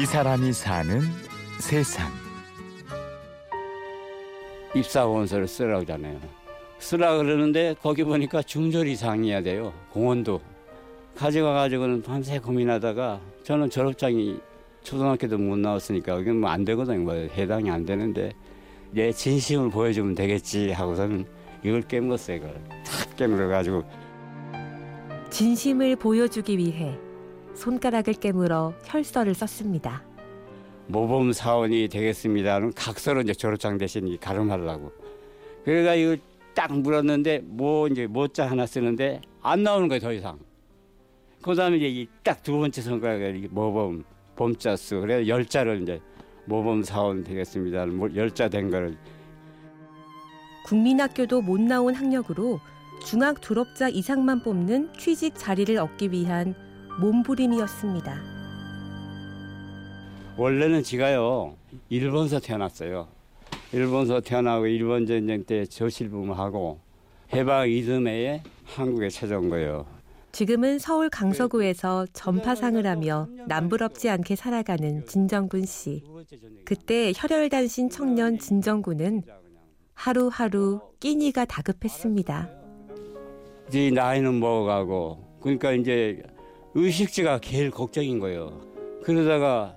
이 사람이 사는 세상. 입사원서를 쓰라고 하잖아요. 쓰라 그러는데 거기 보니까 중졸 이상이어야 돼요. 공원도. 가져가 가지고는 밤새 고민하다가 저는 졸업장이 초등학교도 못 나왔으니까 이건 뭐 안 되거든요. 뭐 해당이 안 되는데 내 진심을 보여주면 되겠지 하고서는 이걸 깨물었어요. 이걸 탁 깨물어 가지고 진심을 보여주기 위해 손가락을 깨물어 혈서를 썼습니다. 모범 사원이 되겠습니다는 각서로 이제 졸업장 대신 가름하려고. 그래가 이걸 딱 물었는데 뭐 이제 모자 하나 쓰는데 안 나오는 거예요 더 이상. 그다음에 이제 딱 두 번째 손가락에 모범 봄자 쓰 그래 열 자를 이제 모범 사원 되겠습니다. 열자 된 거를 국민학교도 못 나온 학력으로 중학 졸업자 이상만 뽑는 취직 자리를 얻기 위한 몸부림이었습니다. 원래는 지가요 일본서 태어났어요. 일본서 태어나고 일본 전쟁 때 저실부하고 해방 이듬해에 한국에 찾아온 거예요. 지금은 서울 강서구에서 전파상을 하며 남부럽지 않게 살아가는 진정군 씨. 그때 혈혈단신 청년 진정군은 하루하루 끼니가 다급했습니다. 이제 나이는 먹어가고 그러니까 이제 의식주가 제일 걱정인 거예요. 그러다가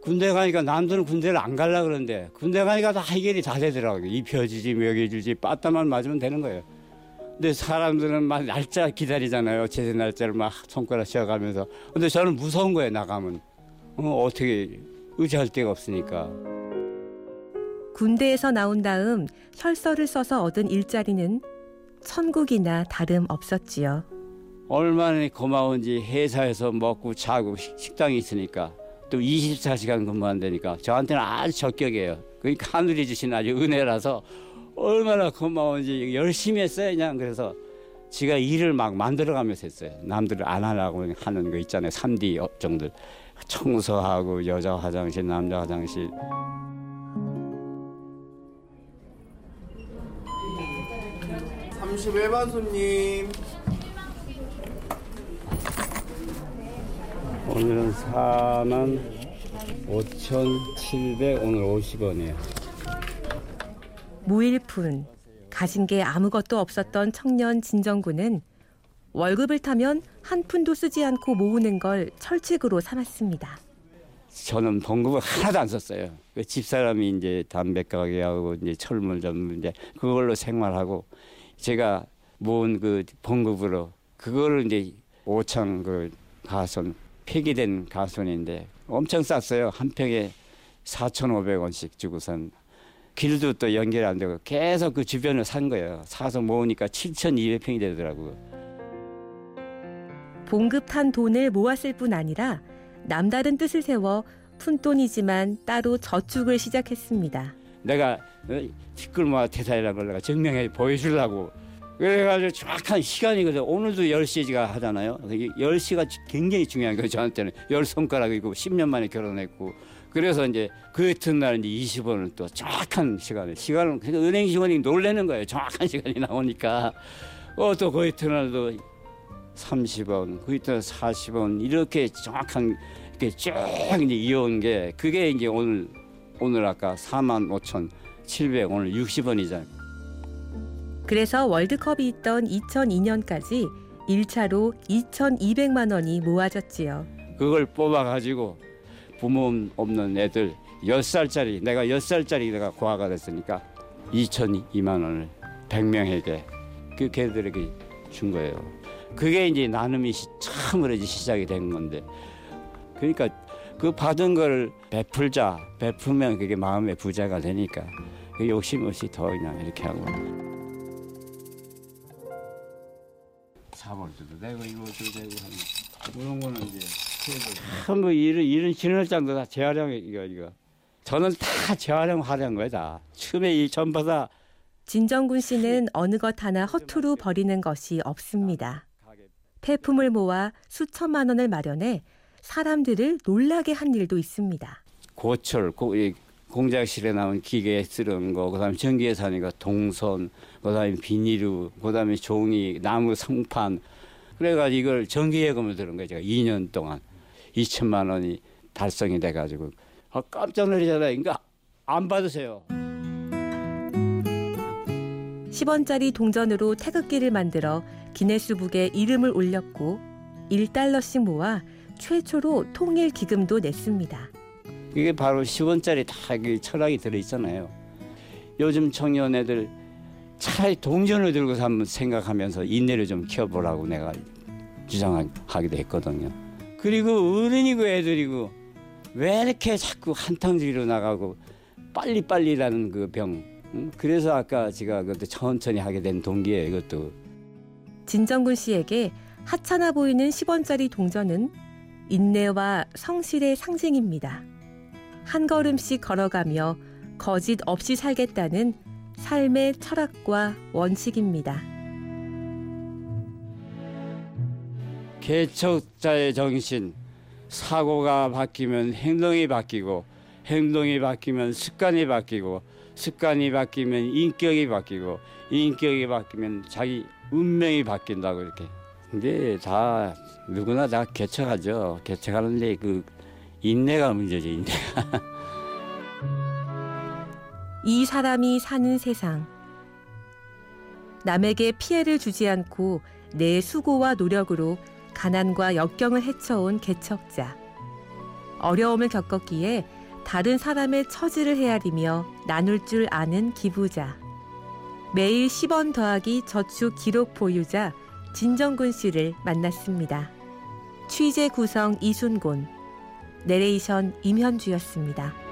군대 가니까 남들은 군대를 안 갈라 그러는데 군대 가니까 다 해결이 다 되더라고요. 입혀주지 먹여주지 빠따만 맞으면 되는 거예요. 근데 사람들은 막 날짜 기다리잖아요. 제대 날짜를 막 손가락 쥐어가면서. 근데 저는 무서운 거예요. 나가면 어, 어떻게 의지할 데가 없으니까. 군대에서 나온 다음 혈서를 써서 얻은 일자리는 천국이나 다름 없었지요. 얼마나 고마운지 회사에서 먹고 자고 식당이 있으니까 또 24시간 근무한다니까 저한테는 아주 적격이에요. 그러니까 하늘이 주신 아주 은혜라서 얼마나 고마운지 열심히 했어요. 그냥 그래서 지가 일을 막 만들어가면서 했어요. 남들 안 하라고 하는 거 있잖아요. 3D 업종들 청소하고 여자 화장실, 남자 화장실. 삼십일번 손님. 오늘은 4만 5,700 오늘 50원이에요. 무일푼 가진 게 아무것도 없었던 청년 진정군은 월급을 타면 한 푼도 쓰지 않고 모으는 걸 철칙으로 삼았습니다. 저는 봉급을 하나도 안 썼어요. 그 집사람이 이제 담배 가게하고 이제 철물점 이제 그걸로 생활하고 제가 모은 그 봉급으로 그거를 이제 오창 그 가손 폐기된 가손인데 엄청 쌌어요. 한 평에 4,500원씩 주고선 길도 또 연결이 안 되고 계속 그 주변을 산 거예요. 사서 모으니까 7,200평이 되더라고요. 봉급한 돈을 모았을 뿐 아니라 남다른 뜻을 세워 푼돈이지만 따로 저축을 시작했습니다. 내가 티끌모아 대사이라는 걸 내가 증명해 보여주려고 그래가지고 정확한 시간이거든. 오늘도 10시가 하잖아요. 10시가 굉장히 중요한 거예요. 저한테는. 열 손가락이고 10년 만에 결혼했고. 그래서 이제 그 이튿날 이제 20원을 또 정확한 시간에. 시간은, 그러니까 은행 직원이 놀래는 거예요. 정확한 시간이 나오니까. 어, 또 그 이튿날도 30원, 그 이튿날 40원, 이렇게 정확한, 이렇게 쭉 이제 이어온 게, 그게 이제 오늘, 오늘 아까 4만 5천 700, 오늘 60원이잖아요. 그래서 월드컵이 있던 2002년까지 1차로 2,200만 원이 모아졌지요. 그걸 뽑아가지고 부모 없는 애들 10살짜리 내가 10살짜리 내가 고아가 됐으니까 2,200만 원을 100명에게 그 걔들에게 준 거예요. 그게 이제 나눔이 처음으로 시작이 된 건데 그러니까 그 받은 걸 베풀자 베풀면 그게 마음의 부자가 되니까 그 욕심 없이 더 그냥 이렇게 하고 사벌도 되고 이것도 되고 하는 그런 거는 이제 전부 이런 이런 진월장도 다 재활용 이거 이거 저는 다 재활용하려는 거야 다 처음에 이 전부다 진정군 씨는 어느 것 하나 허투루 버리는 것이 없습니다. 폐품을 모아 수천만 원을 마련해 사람들을 놀라게 한 일도 있습니다. 고철, 고, 이 공작실에 나온 기계 쓰는 거, 그다음에 전기에 사니까 동선, 그다음에 비닐루, 그다음에 종이, 나무 상판. 그래가지고 이걸 전기예금을 들은 거예요. 제가 2년 동안 2천만 원이 달성이 돼가지고 아, 깜짝 놀라잖아요. 그러니까 안 받으세요. 10원짜리 동전으로 태극기를 만들어 기네스북에 이름을 올렸고 1달러씩 모아 최초로 통일 기금도 냈습니다. 이게 바로 10원짜리 다그 철학이 들어있잖아요. 요즘 청년 애들 차라리 동전을 들고서 한번 생각하면서 인내를 좀 키워보라고 내가 주장하기도 했거든요. 그리고 어른이고 애들이고 왜 이렇게 자꾸 한탕주의로 나가고 빨리빨리라는 그 병. 응? 그래서 아까 제가 그것도 천천히 하게 된 동기예요. 이것도. 진정군 씨에게 하찮아 보이는 10원짜리 동전은 인내와 성실의 상징입니다. 한 걸음씩 걸어가며 거짓 없이 살겠다는 삶의 철학과 원칙입니다. 개척자의 정신, 사고가 바뀌면 행동이 바뀌고, 행동이 바뀌면 습관이 바뀌고, 습관이 바뀌면 인격이 바뀌고, 인격이 바뀌면 자기 운명이 바뀐다고 이렇게. 근데 다 누구나 다 개척하죠. 개척하는데 그 인내가 문제지, 인내. 이 사람이 사는 세상. 남에게 피해를 주지 않고 내 수고와 노력으로 가난과 역경을 헤쳐온 개척자. 어려움을 겪었기에 다른 사람의 처지를 헤아리며 나눌 줄 아는 기부자. 매일 10원 더하기 저축 기록 보유자 진정군 씨를 만났습니다. 취재 구성 이순곤, 내레이션 임현주였습니다.